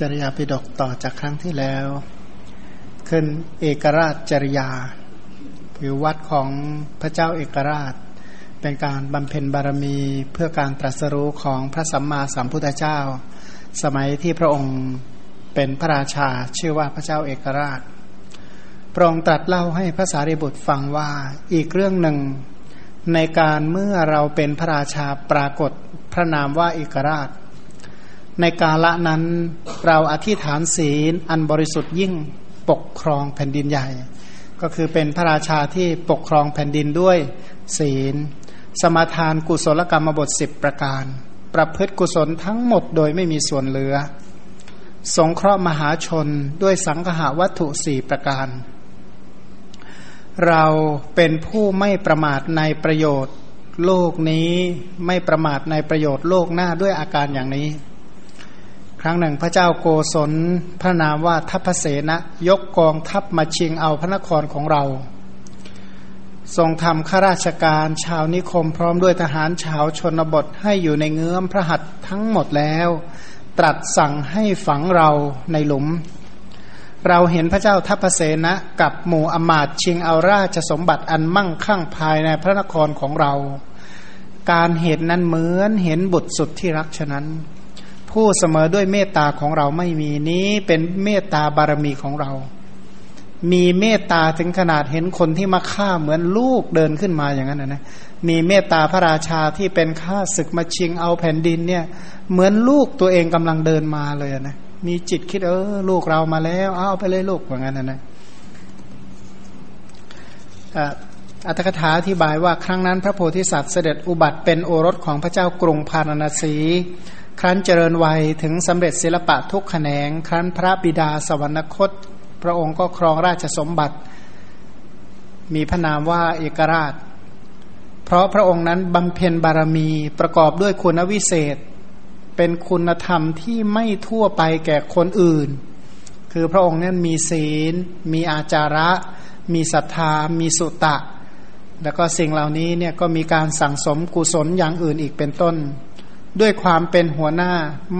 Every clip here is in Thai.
จริยาปิดกต่อจากครั้งที่แล้ว ขึ้นเอกราชจริยาคือวัดของพระเจ้าเอกราช เป็นการบำเพ็ญบารมีเพื่อการตรัสรู้ของพระสัมมาสัมพุทธเจ้า สมัยที่พระองค์เป็นพระราชาชื่อว่าพระเจ้าเอกราชพระองค์ตรัสเล่าให้พระสารีบุตรฟังว่าอีกเรื่องหนึ่งในการเมื่อเราเป็นพระราชาปรากฏพระนามว่าเอกราช ในกาละนั้นเราอธิษฐานศีลอันบริสุทธิ์ยิ่งปกครองแผ่นดินใหญ่ ก็คือเป็นพระราชาที่ปกครองแผ่นดินด้วยศีล สมาทานกุศลกรรมบทสิบประการ ประพฤติกุศลทั้งหมดโดยไม่มีส่วนเหลือ สงเคราะห์มหาชนด้วยสังหาวัตถุสี่ประการ เราเป็นผู้ไม่ประมาทในประโยชน์ โลกนี้ไม่ประมาทในประโยชน์โลกหน้าด้วยอาการอย่างนี้ ครั้งหนึ่งพระเจ้าโกศลพระนามว่าทัพเสนะยกกองทัพมาชิงเอาพระนครของเรา ทรงทำข้าราชการชาวนิคมพร้อมด้วยทหารชาวชนบทให้อยู่ในเงื้อมพระหัตถ์ทั้งหมดแล้ว ตรัสสั่งให้ฝังเราในหลุม เราเห็นพระเจ้าทัพเสนะกับหมู่อมาตชิงเอาราชสมบัติอันมั่งคั่งภายในพระนครของเรา การเหตุนั้นเหมือนเห็นบุตรสุดที่รักฉะนั้น ผู้เสมอด้วยเมตตาของเราไม่มีนี้เป็นเมตตาบารมีของเรา มีเมตตาถึงขนาดเห็นคนที่มาฆ่าเหมือนลูกเดินขึ้นมาอย่างนั้นนะมีเมตตาพระราชาที่เป็นข้าศึกมาชิงเอาแผ่นดินเนี่ย เหมือนลูกตัวเองกำลังเดินมาเลยนะมีจิตคิดเออลูกเรามาแล้วเอาไปเลยลูกอย่างนั้นนะอัตถกถาอธิบายว่าครั้งนั้นพระโพธิสัตว์เสด็จอุบัติเป็นโอรสของพระเจ้ากรุงพาราณสี ครั้นเจริญวัยถึงสำเร็จศิลปะทุกแขนง ครั้นพระบิดาสวรรคต พระองค์ก็ครองราชสมบัติ มีพระนามว่าเอกราช เพราะพระองค์นั้นบำเพ็ญบารมีประกอบด้วยคุณวิเศษ เป็นคุณธรรมที่ไม่ทั่วไปแก่คนอื่น คือพระองค์นั้นมีศีล มีอาจาระ มีศรัทธา มีสุตะ แล้วก็สิ่งเหล่านี้เนี่ยก็มีการสั่งสมกุศลอย่างอื่นอีกเป็นต้น ด้วยความเป็นหัวหน้า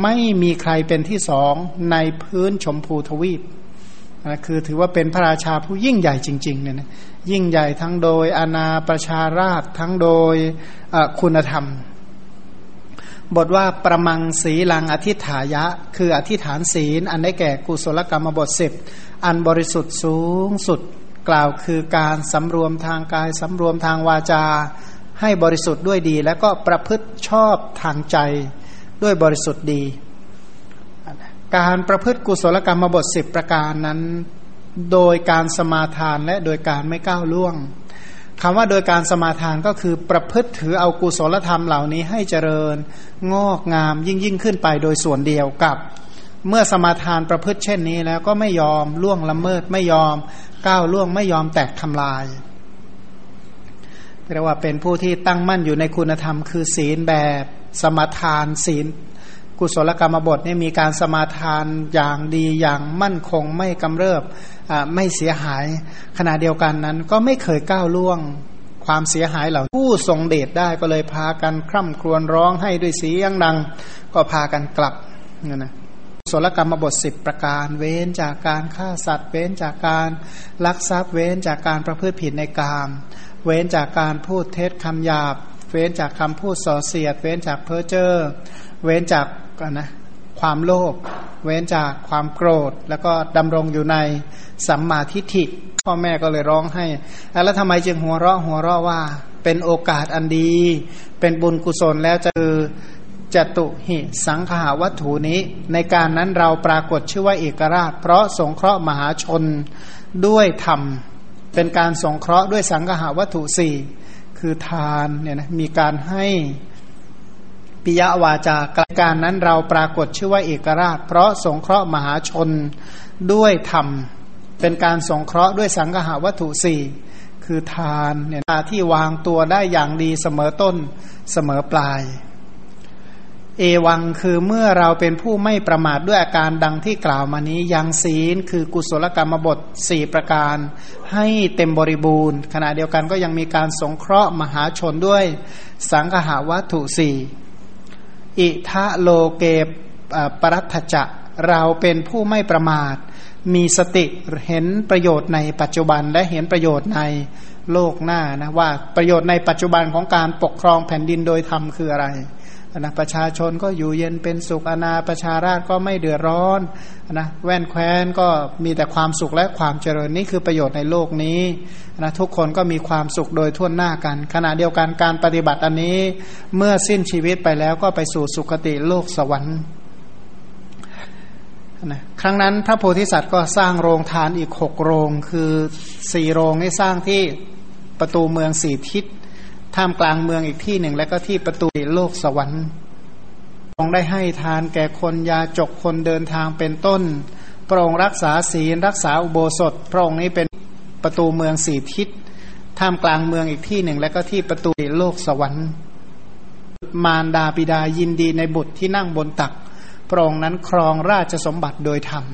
ไม่มีใครเป็นที่สองในพื้นชมพูทวีปนะคือถือว่าเป็นพระราชาผู้ยิ่งใหญ่จริงๆเนี่ยนะยิ่งใหญ่ทั้งโดยอาณาประชาราชทั้งโดยคุณธรรม บทว่าประมังสีลังอธิฐายะ คืออธิฐานศีล อันได้แก่กุศลกรรมบทสิบอันบริสุทธิ์สูงสุดกล่าวคือการสำรวมทางกายสำรวมทางวาจา ให้บริสุทธิ์ด้วยดี แล้วก็ประพฤติชอบทางใจด้วยบริสุทธิ์ดี การประพฤติกุศลกรรมบทสิบประการนั้น โดยการสมาทานและโดยการไม่ก้าวล่วงคำว่าโดยการสมาทานก็คือประพฤติถือเอากุศลธรรมเหล่านี้ให้เจริญงอกงามยิ่งยิ่งขึ้นไปโดยส่วนเดียวกับ เมื่อสมาทานประพฤติเช่นนี้แล้วก็ไม่ยอมล่วงละเมิดไม่ยอมก้าวล่วงไม่ยอมแตกทำลาย เรียกว่าเป็นผู้ที่ตั้งมั่นอยู่ในคุณธรรม คือศีลแบบสมาทานศีล กุศลกรรมบทนี่มีการสมาทานอย่างดีอย่างมั่นคงไม่กำเริบไม่เสียหายขณะเดียวกันนั้นก็ไม่เคยก้าวล่วงความเสียหายเหล่าผู้ทรงเดชได้ก็เลยพากันคร่ำครวญร้องให้ด้วยเสียงดัง ก็พากันกลับนี่นะศลกรรมบทสิบประการเว้นจากการฆ่าสัตว์ เว้นจากการลักทรัพย์เว้นจากการประพฤติผิดในกาม เว้นจากการพูดเท็จคำหยาบ เว้นจากคำพูดส่อเสียด เว้นจากเพ้อเจ้อเว้นจากนะความโลภเว้นจากความโกรธ แล้วก็ดำรงอยู่ในสัมมาทิฏฐิพ่อแม่ก็เลยร้องให้แล้วทำไมจึงหัวเราะหัวเราะว่า เป็นโอกาสอันดี เป็นบุญกุศลแล้วจะคือจตุหิสังขาวัตถุนี้ ในการนั้นเราปรากฏชื่อว่าเอกราช เพราะสงเคราะห์มหาชนด้วยธรรม เป็นการสงเคราะห์ด้วยสังขาวัตถุสี่คือทานเนี่ยนะมีการให้ปิยวาจาการนั้นเราปรากฏชื่อว่าเอกราช เพราะสงเคราะห์มหาชนด้วยธรรม เป็นการสงเคราะห์ด้วยสังหาวัตถุสี่คือทานเนี่ยที่วางตัวได้อย่างดีเสมอต้นเสมอปลาย เอวังคือเมื่อเราเป็นผู้ไม่ประมาทด้วยอาการดังที่กล่าวมานี้ยังศีลคือกุศลกรรมบทสี่ประการ ให้เต็มบริบูรณ์ ขณะเดียวกันก็ยังมีการสงเคราะห์มหาชนด้วยสังหาวัตถุสี่อิทะโลเกปรัตจะเราเป็นผู้ไม่ประมาท มีสติเห็นประโยชน์ในปัจจุบันและเห็นประโยชน์ในโลกหน้านะว่าประโยชน์ในปัจจุบันของการปกครองแผ่นดินโดยธรรมคืออะไร นะประชาชนก็อยู่เย็นเป็นสุขอนาประชาราชก็ไม่เดือดร้อนนะแว่นแคว้นก็มีแต่ความสุขและความเจริญนี่คือประโยชน์ในโลกนี้นะทุกคนก็มีความสุขโดยทั่วหน้ากัน ขณะเดียวกันการปฏิบัติอันนี้เมื่อสิ้นชีวิตไปแล้วก็ไปสู่สุคติโลกสวรรค์นะครั้งนั้นพระโพธิสัตว์ก็สร้างโรงทานอีกหกโรง คือสี่โรงนี่สร้างที่ประตูเมืองสี่ทิศ ท่ามกลางเมืองอีกที่หนึ่ง แล้วก็ที่ประตูโลกสวรรค์ทรงได้ให้ทานแก่คนยาจกคนเดินทางเป็นต้นพระองค์รักษาศีลรักษาอุโบสถ พระองค์นี้เป็นประตูเมืองสี่ทิศท่ามกลางเมืองอีกที่หนึ่ง แล้วก็ที่ประตูโลกสวรรค์ มารดาปิดายินดีในบุตรที่นั่งบนตัก พระองค์นั้นครองราชสมบัติโดยธรรม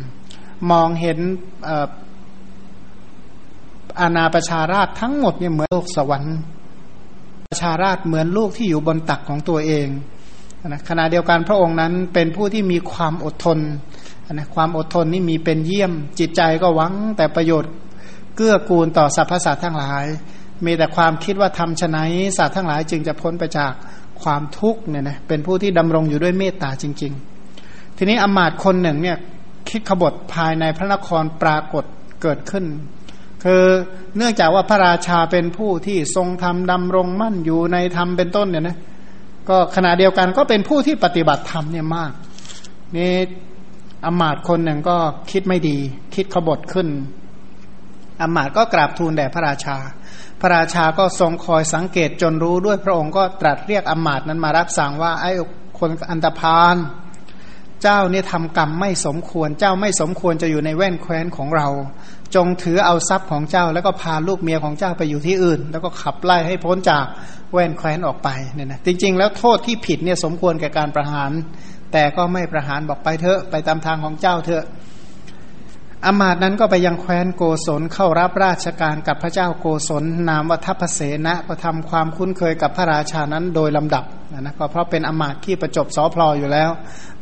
มองเห็นอาณาประชาราชทั้งหมดเนี่ยเหมือนโลกสวรรค์ ประชาราชเหมือนลูกที่อยู่บนตักของตัวเองนะขณะเดียวกันพระองค์นั้นเป็นผู้ที่มีความอดทนนะความอดทนนี่มีเป็นเยี่ยม จิตใจก็หวังแต่ประโยชน์เกื้อกูลต่อสรรพสัตว์ทั้งหลาย มีแต่ความคิดว่าทำชนะสัตว์ทั้งหลาย จึงจะพ้นไปจากความทุกข์เนี่ยนะเป็นผู้ที่ดำรงอยู่ด้วยเมตตาจริง ๆ ทีนี้อมาตคนหนึ่งเนี่ยคิดขบฏภายในพระนครปรากฏเกิดขึ้น คือเนื่องจากว่าพระราชาเป็นผู้ที่ทรงธรรมดำรงมั่นอยู่ในธรรมเป็นต้นเนี่ยนะก็ขณะเดียวกันก็เป็นผู้ที่ปฏิบัติธรรมเนี่ยมากนี่อมาตคนหนึ่งก็คิดไม่ดี คิดขบฏขึ้นอมาตก็กราบทูลแด่พระราชา พระราชาก็ทรงคอยสังเกตจนรู้ด้วยพระองค์ก็ตรัสเรียกอมาตนั้นมารับสั่งว่าไอ้คนอันตรพาน เจ้าเนี่ยทำกรรมไม่สมควร เจ้าไม่สมควรจะอยู่ในแว่นแคว้นของเรา จงถือเอาทรัพย์ของเจ้า แล้วก็พาลูกเมียของเจ้าไปอยู่ที่อื่น แล้วก็ขับไล่ให้พ้นจากแว่นแคว้นออกไปเนี่ยนะจริง ๆ แล้วโทษที่ผิดเนี่ยสมควรแก่การประหาร แต่ก็ไม่ประหารบอกไปเถอะไปตามทางของเจ้าเถอะ อมาตนั้นก็ไปยังแคว้นโกศลเข้ารับราชการกับพระเจ้าโกศลนามวัทัพเสนะก็ทำความคุ้นเคยกับพระราชานั้นโดยลำดับนะก็เพราะเป็นอมาตที่ประจบสอพลออยู่แล้ว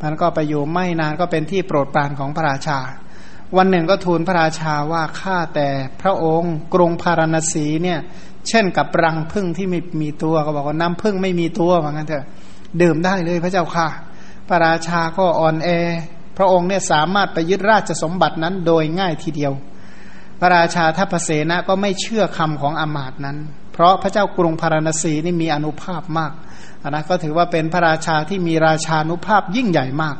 มันก็ไปอยู่ไม่นานก็เป็นที่โปรดปรานของพระราชา วันหนึ่งก็ทูลพระราชาว่าข้าแต่พระองค์กรุงพาราณสีเนี่ย เช่นกับรังพึ่งที่ไม่มีตัวก็บอกว่าน้ำพึ่งไม่มีตัวเหมือนกันเถอะดื่มได้เลยพระเจ้าค่ะพระราชาก็อ่อนแอ พระองค์เนี่ยสามารถไปยึดราชสมบัตินั้นโดยง่ายทีเดียว พระราชาทัพเสนะก็ไม่เชื่อคำของอมาตนั้น เพราะพระเจ้ากรุงพาราณสีนี่มีอนุภาพมากนะก็ถือว่าเป็นพระราชาที่มีราชานุภาพยิ่งใหญ่มาก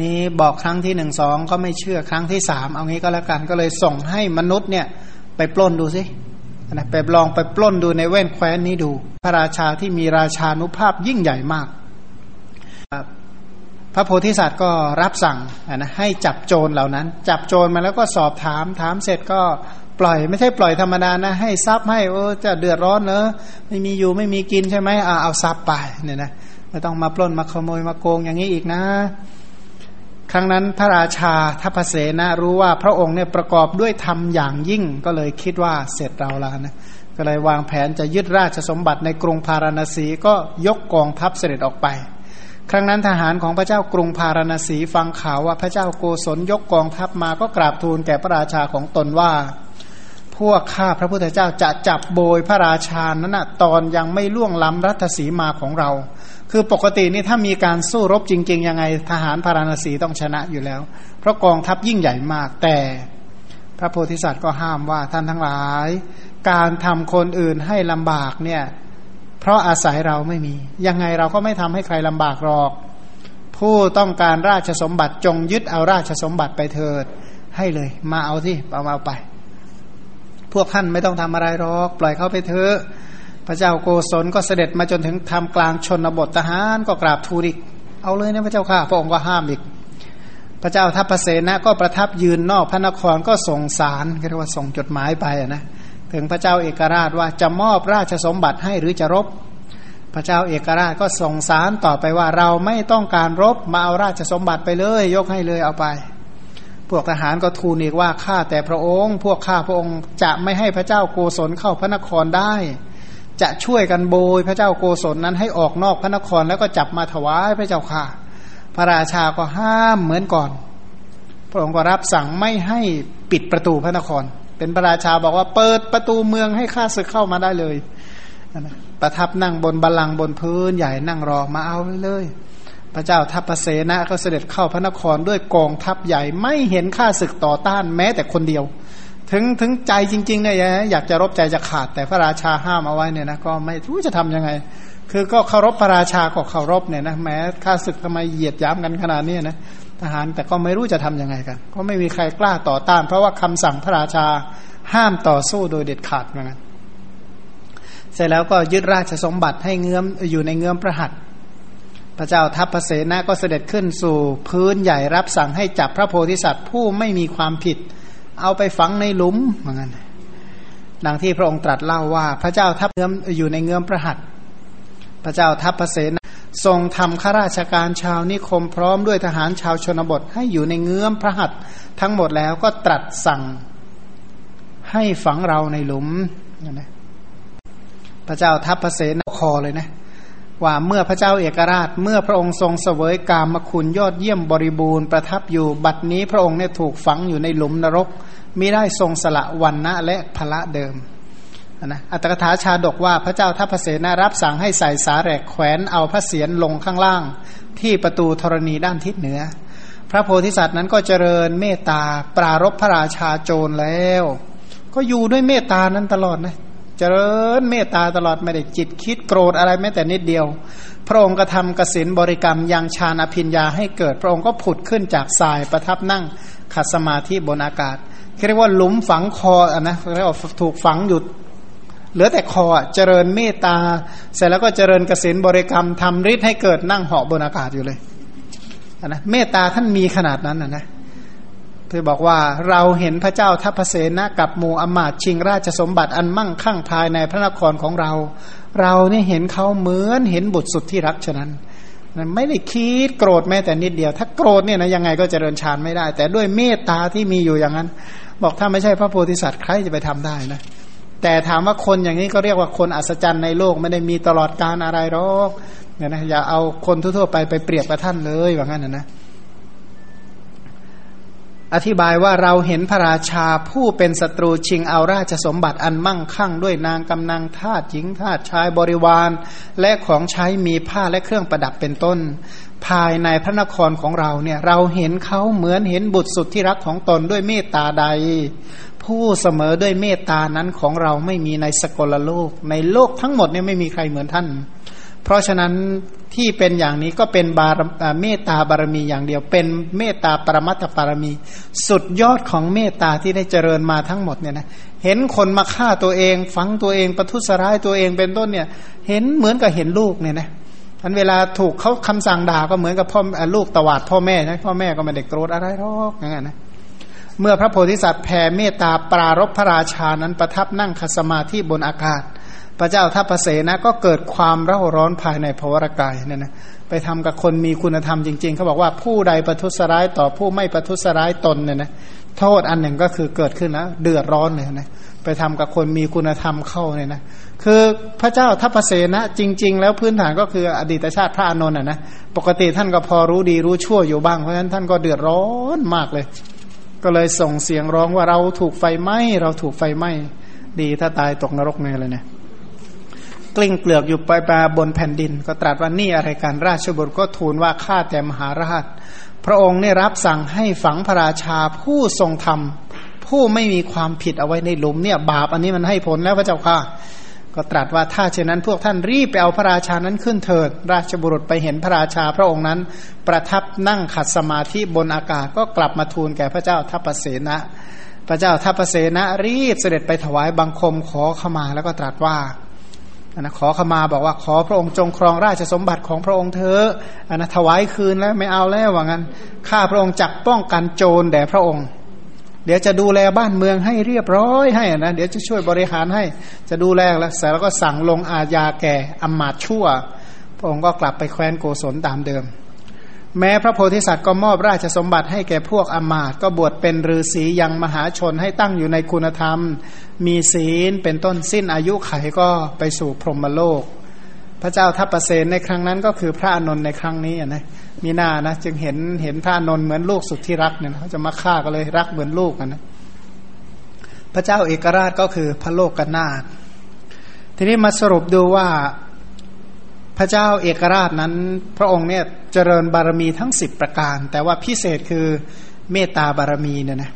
นี่บอกครั้งที่หนึ่งสองก็ไม่เชื่อครั้งที่สามเอางี้ก็แล้วกันก็เลยส่งให้มนุษย์เนี่ยไปปล้นดูสินะไปลองไปปล้นดูในแว่นแคว้นนี้ดู พระราชาที่มีราชานุภาพยิ่งใหญ่มาก พระโพธิสัตว์ก็รับสั่งนะให้จับโจรเหล่านั้น จับโจรมาแล้วก็สอบถามถามเสร็จก็ปล่อยไม่ใช่ปล่อยธรรมดานะให้ทรัพย์ให้โอ้จะเดือดร้อนเนอะไม่มีอยู่ไม่มีกินใช่ไหมเอาเอาทรัพย์ไปเนี่ยนะไม่ต้องมาปล้นมาขโมยมาโกงอย่างนี้อีกนะ ครั้งนั้นพระราชาทัพเสนะรู้ว่าพระองค์เนี่ยประกอบด้วยธรรมอย่างยิ่งก็เลยคิดว่าเสร็จเราแล้วนะก็เลยวางแผนจะยึดราชสมบัติในกรุงพาราณสีก็ยกกองทัพเสด็จออกไป ครั้งนั้นทหารของพระเจ้ากรุงพาราณสีฟังข่าวว่าพระเจ้าโกศลยกกองทัพมาก็กราบทูลแก่พระราชาของตนว่า พวกข้าพระพุทธเจ้าจะจับโบยพระราชานั้นนะตอนยังไม่ล่วงล้ำรัตสีมาของเรา คือปกตินี่ถ้ามีการสู้รบจริง ๆ ยังไงทหารพาราณสีต้องชนะอยู่แล้ว เพราะกองทัพยิ่งใหญ่มาก แต่พระโพธิสัตว์ก็ห้ามว่าท่านทั้งหลาย การทำคนอื่นให้ลำบากเนี่ย เพราะอาศัยเราไม่มี ยังไงเราก็ไม่ทำให้ใครลำบากหรอก ผู้ต้องการราชสมบัติจงยึดเอาราชสมบัติไปเถิด ให้เลย มาเอาที่เอามาเอาไป พวกท่านไม่ต้องทำอะไรหรอก ปล่อยเขาไปเถอะ พระเจ้าโกศลก็เสด็จมาจนถึงทำกลางชนบททหารก็กราบทูลอีก เอาเลยนะพระเจ้าค่ะ พระองค์ก็ห้ามอีก พระเจ้าทัพพเสนะก็ประทับยืนนอกพระนครก็ส่งสารเรียกว่าส่งจดหมายไปนะ ถึงพระเจ้าเอกราชว่าจะมอบราชสมบัติให้หรือจะรบ พระเจ้าเอกราชก็ส่งสารต่อไปว่าเราไม่ต้องการรบมาเอาราชสมบัติไปเลย ยกให้เลยเอาไป พวกทหารก็ทูลอีกว่าข้าแต่พระองค์ พวกข้าพระองค์จะไม่ให้พระเจ้าโกศลเข้าพระนครได้ จะช่วยกันโบยพระเจ้าโกศลนั้นให้ออกนอกพระนครแล้วก็จับมาถวายพระเจ้าค่ะ พระราชาก็ห้ามเหมือนก่อน พระองค์ก็รับสั่งไม่ให้ปิดประตูพระนคร เป็นพระราชาบอกว่าเปิดประตูเมืองให้ข้าศึกเข้ามาได้เลยประทับนั่งบนบัลลังก์บนพื้นใหญ่นั่งรอมาเอาเลย พระเจ้าทัพเสนะก็เสด็จเข้าพระนครด้วยกองทัพใหญ่ไม่เห็นข้าศึกต่อต้านแม้แต่คนเดียว ถึงถึงใจจริงๆเนี่ยอยากจะรบใจจะขาดแต่พระราชาห้ามเอาไว้เนี่ยนะก็ไม่รู้จะทํำยังไง คือก็เคารพพระราชาก็เคารพเนี่ยนะแม้ข้าศึกทำไมเหยียดย้ำกันขนาดนี้นะ ทหารแต่ก็ไม่รู้จะทํำยังไงกัน ก็ไม่มีใครกล้าต่อต้าน เพราะว่าคำสั่งพระราชาห้ามต่อสู้โดยเด็ดขาดเหมือนกันเสร็จแล้วก็ยึดราชสมบัติให้เงื้อมอยู่ในเงื้อมพระหัตถ์พระเจ้าทัพพระเสนาก็เสด็จขึ้นสู่พื้นใหญ่รับสั่งให้จับพระโพธิสัตว์ผู้ไม่มีความผิด เอาไปฝังในหลุมเหมือนกันดังที่พระองค์ตรัสเล่าว่า พระเจ้าทัพเงื้อมอยู่ในเงื้อมพระหัตพระเจ้าทัพพระเสน ทรงทำข้าราชการชาวนิคมพร้อมด้วยทหารชาวชนบทให้อยู่ในเงื้อมพระหัตทั้งหมดแล้วก็ตรัสสั่งให้ฝังเราในหลุมนะพระเจ้าทัพพระเสนคอเลยนะ ว่าเมื่อพระเจ้าเอกราชเมื่อพระองค์ทรงเสวยกามคุณยอดเยี่ยมบริบูรณ์ประทับอยู่บัดนี้พระองค์เนี่ยถูกฝังอยู่ในหลุมนรกมิได้ทรงสละวันนะและพละเดิม นะอัตถกถาชาดกว่าพระเจ้าทัพเสนารับสั่งให้ใส่สาแรกแขวนเอาพระเศียรลงข้างล่าง ที่ประตูธรณีด้านทิศเหนือ พระโพธิสัตว์นั้นก็เจริญเมตตาปรารบพระราชาโจรแล้ว ก็อยู่ด้วยเมตตานั้นตลอดนะเจริญเมตตาตลอดไม่ได้จิตคิดโกรธอะไรแม้แต่นิดเดียว พระองค์ก็ทำกสินบริกรรมยังฌานอภิญญาให้เกิด พระองค์ก็ผุดขึ้นจากทรายประทับนั่งขัดสมาธิบนอากาศเรียกว่าหลุมฝังคออะนะเรียกว่าถูกฝังอยู่ เหลือแต่คอเจริญเมตตา เสร็จแล้วก็เจริญกสินบริกรรมทำฤทธิ์ให้เกิดนั่งเหาะบนอากาศอยู่เลยนะเมตตาท่านมีขนาดนั้นนะนะเธอบอกว่าเราเห็นพระเจ้าทัพเสนะกับหมู่อมาตชิงราชสมบัติอันมั่งคั่งภายในพระนครของเรา เราเนี่ยเห็นเขาเหมือนเห็นบุตรสุดที่รักฉะนั้นไม่ได้คิดโกรธแม้แต่นิดเดียว ถ้าโกรธเนี่ยนะยังไงก็เจริญฌานไม่ได้ แต่ด้วยเมตตาที่มีอยู่อย่างนั้น บอกถ้าไม่ใช่พระโพธิสัตว์ใครจะไปทำได้นะ แต่ถามว่าคนอย่างนี้ก็เรียกว่าคนอัศจรรย์ในโลกไม่ได้มีตลอดการอะไรหรอกเนี่ยนะอย่าเอาคนทั่วๆไปไปเปรียบกับท่านเลยว่างั้นนะนะอธิบายว่าเราเห็นพระราชาผู้เป็นศัตรูชิงเอาราชสมบัติอันมั่งคั่งด้วยนางกำนังทาสหญิงทาสชายบริวาร และของใช้มีผ้าและเครื่องประดับเป็นต้น ภายในพระนครของเราเนี่ยเราเห็นเขาเหมือนเห็นบุตรสุดที่รักของตนด้วยเมตตาใด ผู้เสมอด้วยเมตตานั้นของเราไม่มีในสกลโลก ในโลกทั้งหมดเนี่ยไม่มีใครเหมือนท่าน เพราะฉะนั้นที่เป็นอย่างนี้ก็เป็นบารเมตตาบารมีอย่างเดียว เป็นเมตตาปรมัตถบารมี สุดยอดของเมตตาที่ได้เจริญมาทั้งหมดเนี่ยนะเห็นคนมาฆ่าตัวเอง ฝังตัวเองประทุษร้ายตัวเองเป็นต้นเนี่ย เห็นเหมือนกับเห็นลูกเนี่ยนะ ทันเวลาถูกเขาคำสั่งด่าก็เหมือนกับพ่อลูกตวาดพ่อแม่นะพ่อแม่ก็ไม่ได้โกรธอะไรหรอกอย่างนั้นนะเมื่อพระโพธิสัตว์แผ่เมตตาปรารบพระราชานั้นประทับนั่งคสมาธิบนอากาศ พระเจ้าทัพเสนะก็เกิดความเร่าร้อนภายในภวรกายเนี่ยนะไปทำกับคนมีคุณธรรมจริง ๆเขาบอกว่าผู้ใดประทุษร้ายต่อผู้ไม่ประทุษร้ายตนเนี่ยนะ โทษอันหนึ่งก็คือเกิดขึ้นนะเดือดร้อนเลยนะไปทำกับคนมีคุณธรรมเข้าเนี่ยนะคือพระเจ้าทัพเสนะจริง ๆ แล้วพื้นฐานก็คืออดีตชาติพระอานนท์นะปกติท่านก็พอรู้ดีรู้ชั่วอยู่บ้างเพราะฉะนั้นท่านก็เดือดร้อนมากเลย ก็เลยส่งเสียงร้องว่าเราถูกไฟไหม้เราถูกไฟไหม้ดีถ้าตายตกนรกเนี่ยเลยเนี่ย กลิ้งเกลือกอยู่ไปมาบนแผ่นดิน ก็ตรัสว่านี่อะไรการราชบุตรก็ทูลว่าข้าแต่มหาราช พระองค์ได้รับสั่งให้ฝังพระราชาผู้ทรงธรรม ผู้ไม่มีความผิดเอาไว้ในหลุมเนี่ย บาปอันนี้มันให้ผลแล้วพระเจ้าค่ะ ก็ตรัสว่าถ้าเช่นนั้นพวกท่านรีบไปเอาพระราชานั้นขึ้นเถิด ราชบุรุษไปเห็นพระราชาพระองค์นั้น ประทับนั่งขัดสมาธิบนอากาศก็กลับมาทูลแก่พระเจ้าทัพเสนะพระเจ้าทัพเสนะรีบเสด็จไปถวายบังคมขอขมาแล้วก็ตรัสว่า นะขอขมาบอกว่าขอพระองค์จงครองราชสมบัติของพระองค์เถอะอันนะถวายคืนแล้วไม่เอาแล้วว่างั้นข้าพระองค์จักป้องกันโจรแด่พระองค์ เดี๋ยวจะดูแลบ้านเมืองให้เรียบร้อยให้นะเดี๋ยวจะช่วยบริหารให้จะดูแลแล้วเสร็จแล้วก็สั่งลงอาญาแก่อมมาตชั่ว พระองค์ก็กลับไปแคว้นโกศลตามเดิม แม้พระโพธิสัตว์ก็มอบราชสมบัติให้แก่พวกอมาตก็บวชเป็นฤาษียังมหาชนให้ตั้งอยู่ในคุณธรรม มีศีลเป็นต้นสิ้นอายุไขก็ไปสู่พรหมโลก พระเจ้าทัพเปรตในครั้งนั้นก็คือพระอนนท์ในครั้งนี้นะมีหน้านะจึงเห็นเห็นพระอนนท์เหมือนลูกสุดที่รักเนี่ยเขาจะมาฆ่าก็เลยรักเหมือนลูกนนะพระเจ้าเอกราชก็คือพระโลกกนาถทีนี้มาสรุปดูว่า พระเจ้าเอกราชนั้น พระองค์เนี่ยเจริญบารมีทั้งสิบประการ แต่ว่าพิเศษคือเมตตาบารมีเนี่ยนะ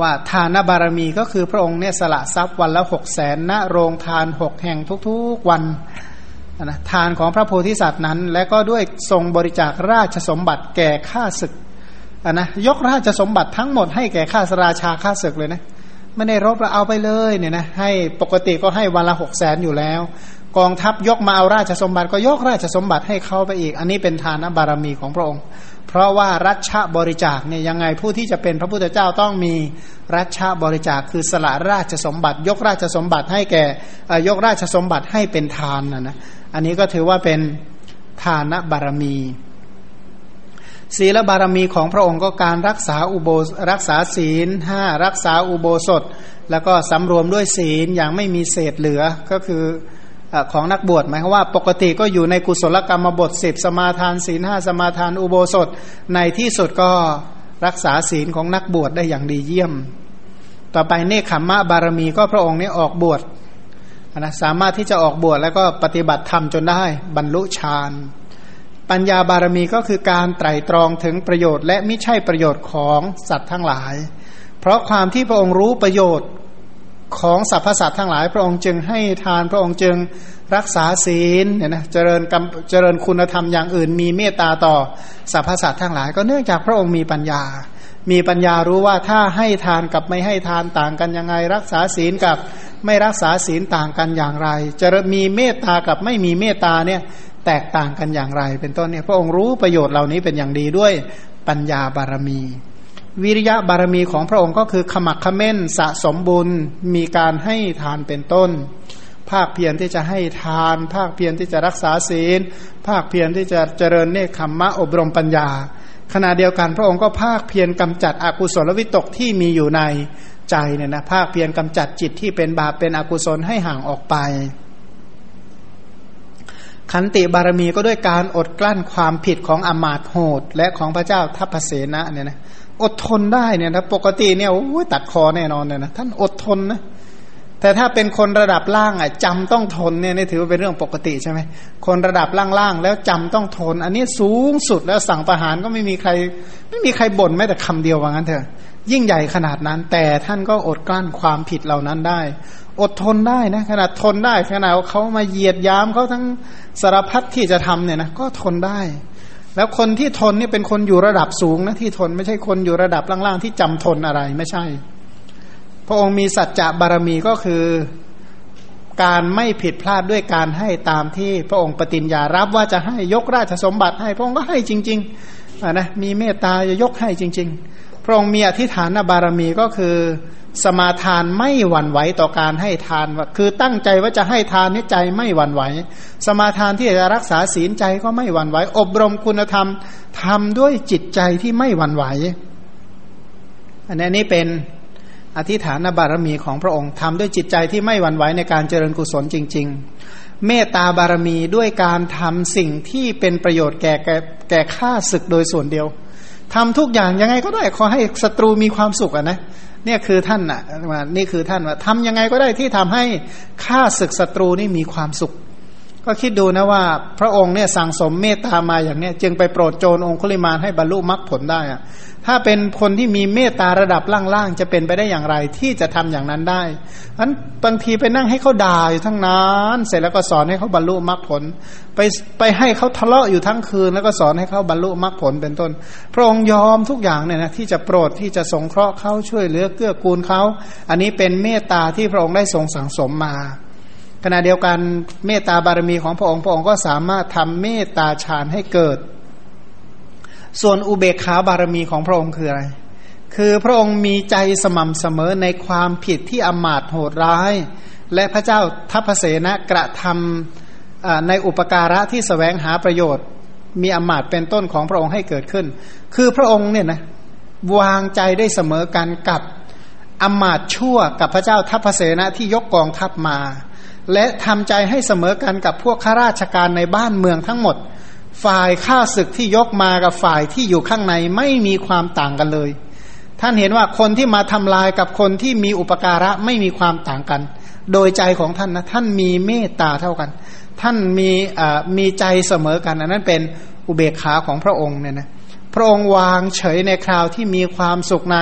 ว่าทานบารมีก็คือพระองค์เนี่ยสละทรัพย์วันละหกแสนณโรงทานหกแห่งทุกๆวันนะทานของพระโพธิสัตว์นั้น และก็ด้วยทรงบริจาคราชสมบัติแก่ข้าศึกนะยกราชสมบัติทั้งหมดให้แก่ข้าสราชาข้าศึกเลยนะไม่ได้รบแล้วเอาไปเลยเนี่ยนะให้ปกติก็ให้วันละหกแสนอยู่แล้ว กองทัพยกมาเอาราชสมบัติก็ยกราชสมบัติให้เขาไปอีก อันนี้เป็นทานบารมีของพระองค์ เพราะว่ารัชบริจาคเนี่ยยังไงผู้ที่จะเป็นพระพุทธเจ้าต้องมีรัชบริจาคคือสละราชสมบัติ ยกราชสมบัติให้แก่ยกราชสมบัติให้เป็นทานนะนะอันนี้ก็ถือว่าเป็นทานบารมีศีลบารมีของพระองค์ก็การรักษาอุโบรักษาศีลห้ารักษาอุโบสถ แล้วก็สำรวมด้วยศีลอย่างไม่มีเศษเหลือก็คือ ของนักบวชหมายความว่า ปกติก็อยู่ในกุศลกรรมบทสิบสมาทานศีลห้าสมาทานอุโบสถในที่สุดก็รักษาศีลของนักบวชได้อย่างดีเยี่ยม ต่อไปเนคขมมะบารมีก็พระองค์นี้ออกบวชนะสามารถที่จะออกบวชแล้วก็ปฏิบัติธรรมจนได้บรรลุฌานปัญญาบารมีก็คือการไตรตรองถึงประโยชน์ และไม่ใช่ประโยชน์ของสัตว์ทั้งหลาย เพราะความที่พระองค์รู้ประโยชน์ ของสรรพสัตว์ทั้งหลาย พระองค์จึงให้ทานพระองค์จึงรักษาศีลเนี่ยนะเจริญกรรมเจริญคุณธรรมอย่างอื่น มีเมตตาต่อสรรพสัตว์ทั้งหลาย ก็เนื่องจากพระองค์มีปัญญา มีปัญญารู้ว่าถ้าให้ทานกับไม่ให้ทานต่างกันยังไง รักษาศีลกับไม่รักษาศีลต่างกันอย่างไร จะมีเมตตากับไม่มีเมตตาเนี่ยแตกต่างกันอย่างไร เป็นต้นเนี่ยพระองค์รู้ประโยชน์เหล่านี้เป็นอย่างดีด้วยปัญญาบารมี วิริยะบารมีของพระองค์ก็คือขมักขม้นสะสมบุญมีการให้ทานเป็นต้น ภาคเพียรที่จะให้ทาน ภาคเพียรที่จะรักษาศีล ภาคเพียรที่จะเจริญเนคขมมะอบรมปัญญา ขณะเดียวกันพระองค์ก็ภาคเพียรกำจัดอกุศลวิตกที่มีอยู่ในใจเนี่ยนะภาคเพียรกำจัดจิตที่เป็นบาปเป็นอกุศลให้ห่างออกไป ขันติบารมีก็ด้วยการอดกลั้นความผิดของอมาตโหดและของพระเจ้าทัพเสนะเนี่ยนะ อดทนได้เนี่ยนะปกติเนี่ยโอ้ยตัดคอแน่นอนเนี่ยนะท่านอดทนนะแต่ถ้าเป็นคนระดับล่างอะจำต้องทนเนี่ยนี่ถือว่าเป็นเรื่องปกติใช่ไหมคนระดับล่างๆแล้วจำต้องทน อันนี้สูงสุดแล้วสั่งประหารก็ไม่มีใคร ไม่มีใครบ่นแม้แต่คำเดียวว่างั้นเถอะ ยิ่งใหญ่ขนาดนั้น แต่ท่านก็อดกลั้นความผิดเหล่านั้นได้ อดทนได้นะขนาดทนได้ขนาดเขามาเหยียดยามเขาทั้งสารพัดที่จะทำเนี่ยนะก็ทนได้ แล้วคนที่ทนนี่เป็นคนอยู่ระดับสูงนะที่ทนไม่ใช่คนอยู่ระดับล่างๆที่จำทนอะไรไม่ใช่ พระองค์มีสัจจะบารมีก็คือการไม่ผิดพลาดด้วยการให้ตามที่พระองค์ปฏิญญารับว่าจะให้ยกราชสมบัติให้พระองค์ก็ให้จริงๆนะมีเมตตาจะยกให้จริง ๆ พระองค์มีอธิฐานบารมีก็คือ สมาทานไม่หวั่นไหวต่อการให้ทานว่าคือตั้งใจว่าจะให้ทานนี่ใจไม่หวั่นไหว สมาทานที่จะรักษาศีลใจก็ไม่หวั่นไหว อบรมคุณธรรมทำด้วยจิตใจที่ไม่หวั่นไหว อันนี้เป็นอธิฐานบารมีของพระองค์ทำด้วยจิตใจที่ไม่หวั่นไหวในการเจริญกุศลจริง ๆ เมตตาบารมีด้วยการทำสิ่งที่เป็นประโยชน์แก่แก่ข้าศึกโดยส่วนเดียวทำทุกอย่างยังไงก็ได้ขอให้ศัตรูมีความสุขอะนะ เนี่ยคือท่านอะนี่คือท่านว่าทำยังไงก็ได้ที่ทำให้ข้าศึกศัตรูนี่มีความสุข ก็คิดดูนะว่าพระองค์เนี่ยสั่งสมเมตตามาอย่างเนี้ยจึงไปโปรดโจรองคุลิมานให้บรรลุมรรคผลได้อะถ้าเป็นคนที่มีเมตตาระดับล่างๆจะเป็นไปได้อย่างไรที่จะทำอย่างนั้นได้อันบางทีไปนั่งให้เขาด่าอยู่ทั้งนานเสร็จแล้วก็สอนให้เขาบรรลุมรรคผล ไปไปให้เขาทะเลาะอยู่ทั้งคืน แล้วก็สอนให้เขาบรรลุมรรคผลเป็นต้น พระองค์ยอมทุกอย่างเนี่ยนะที่จะโปรดที่จะสงเคราะห์เขาช่วยเหลือเกื้อกูลเขาอันนี้เป็นเมตตาที่พระองค์ได้ทรงสั่งสมมา ขณะเดียวกันเมตตาบารมีของพระองค์พระองค์ก็สามารถทำเมตตาฌานให้เกิด ส่วนอุเบกขาบารมีของพระองค์คืออะไร คือพระองค์มีใจสม่ำเสมอในความผิดที่อมาตโหดร้าย และพระเจ้าทัพเสนะกระทำในอุปการะที่สแสวงหาประโยชน์ มีอมาตเป็นต้นของพระองค์ให้เกิดขึ้น คือพระองค์เนี่ยนะวางใจได้เสมอกันกับอมาตชั่วกับพระเจ้าทัพเสนะที่ยกกองทัพมา และทำใจให้เสมอกันกับพวกข้าราชการในบ้านเมืองทั้งหมด ฝ่ายข้าศึกที่ยกมากับฝ่ายที่อยู่ข้างในไม่มีความต่างกันเลย ท่านเห็นว่าคนที่มาทำลายกับคนที่มีอุปการะไม่มีความต่างกัน โดยใจของท่านนะท่านมีเมตตาเท่ากัน ท่านมีมีใจเสมอกันอันนั้นเป็นอุเบกขาของพระองค์เนี่ยนะพระองค์วางเฉยในคราวที่มีความสุขใน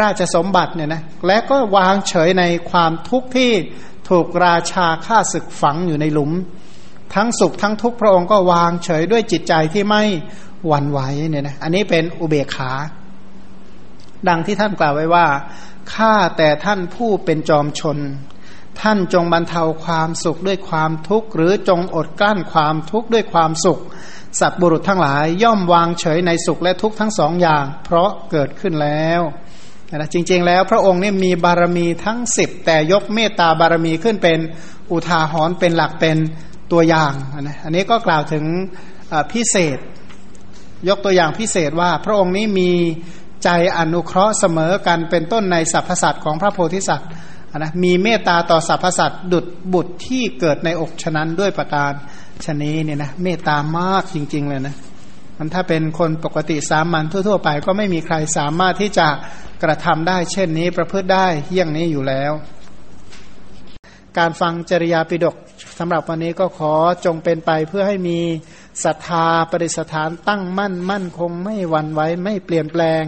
ราชสมบัติเนี่ยนะและก็วางเฉยในความทุกข์ที่ ถูกราชาฆ่าศึกฝังอยู่ในหลุม ทั้งสุขทั้งทุกข์พระองค์ก็วางเฉยด้วยจิตใจที่ไม่หวั่นไหวเนี่ยนะอันนี้เป็นอุเบกขา ดังที่ท่านกล่าวไว้ว่าข้าแต่ท่านผู้เป็นจอมชน ท่านจงบรรเทาความสุขด้วยความทุกข์ หรือจงอดกลั้นความทุกข์ด้วยความสุข สัตว์บุรุษทั้งหลายย่อมวางเฉยในสุขและทุกข์ทั้งสองอย่าง เพราะเกิดขึ้นแล้ว นะจริง ๆ แล้วพระองค์นี่มีบารมีทั้งสิบแต่ยกเมตตาบารมีขึ้นเป็นอุทาหรณ์เป็นหลักเป็นตัวอย่างนะอันนี้ก็กล่าวถึงพิเศษ ยกตัวอย่างพิเศษว่าพระองค์นี้มีใจอนุเคราะห์เสมอกันเป็นต้นในสรรพสัตว์ของพระโพธิสัตว์นะมีเมตตาต่อสรรพสัตว์ดุดบุตรที่เกิดในอกฉะนั้นด้วยประการชนี้เนี่ยนะเมตตามากจริง ๆ เลยนะ มันถ้าเป็นคนปกติสามัญทั่ว ๆ ไป ก็ไม่มีใครสามารถที่จะกระทำได้ เช่นนี้ประพฤติได้เยี่ยงนี้อยู่แล้ว การฟังจริยาปิดกสำหรับวันนี้ก็ขอจงเป็นไปเพื่อให้มี ศรัทธาปริสถานตั้งมั่นมั่นคงไม่หวั่นไหวไม่เปลี่ยนแปลง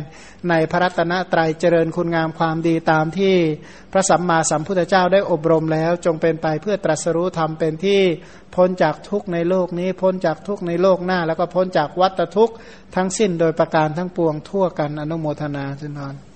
ในพระรัตนตรัยเจริญคุณงามความดีตามที่พระสัมมาสัมพุทธเจ้าได้อบรมแล้ว จงเป็นไปเพื่อตรัสรู้ธรรมเป็นที่พ้นจากทุกข์ในโลกนี้พ้นจากทุกข์ในโลกหน้า แล้วก็พ้นจากวัฏทุกข์ทั้งสิ้นโดยประการทั้งปวงทั่วกันอนุโมทนาจุนทร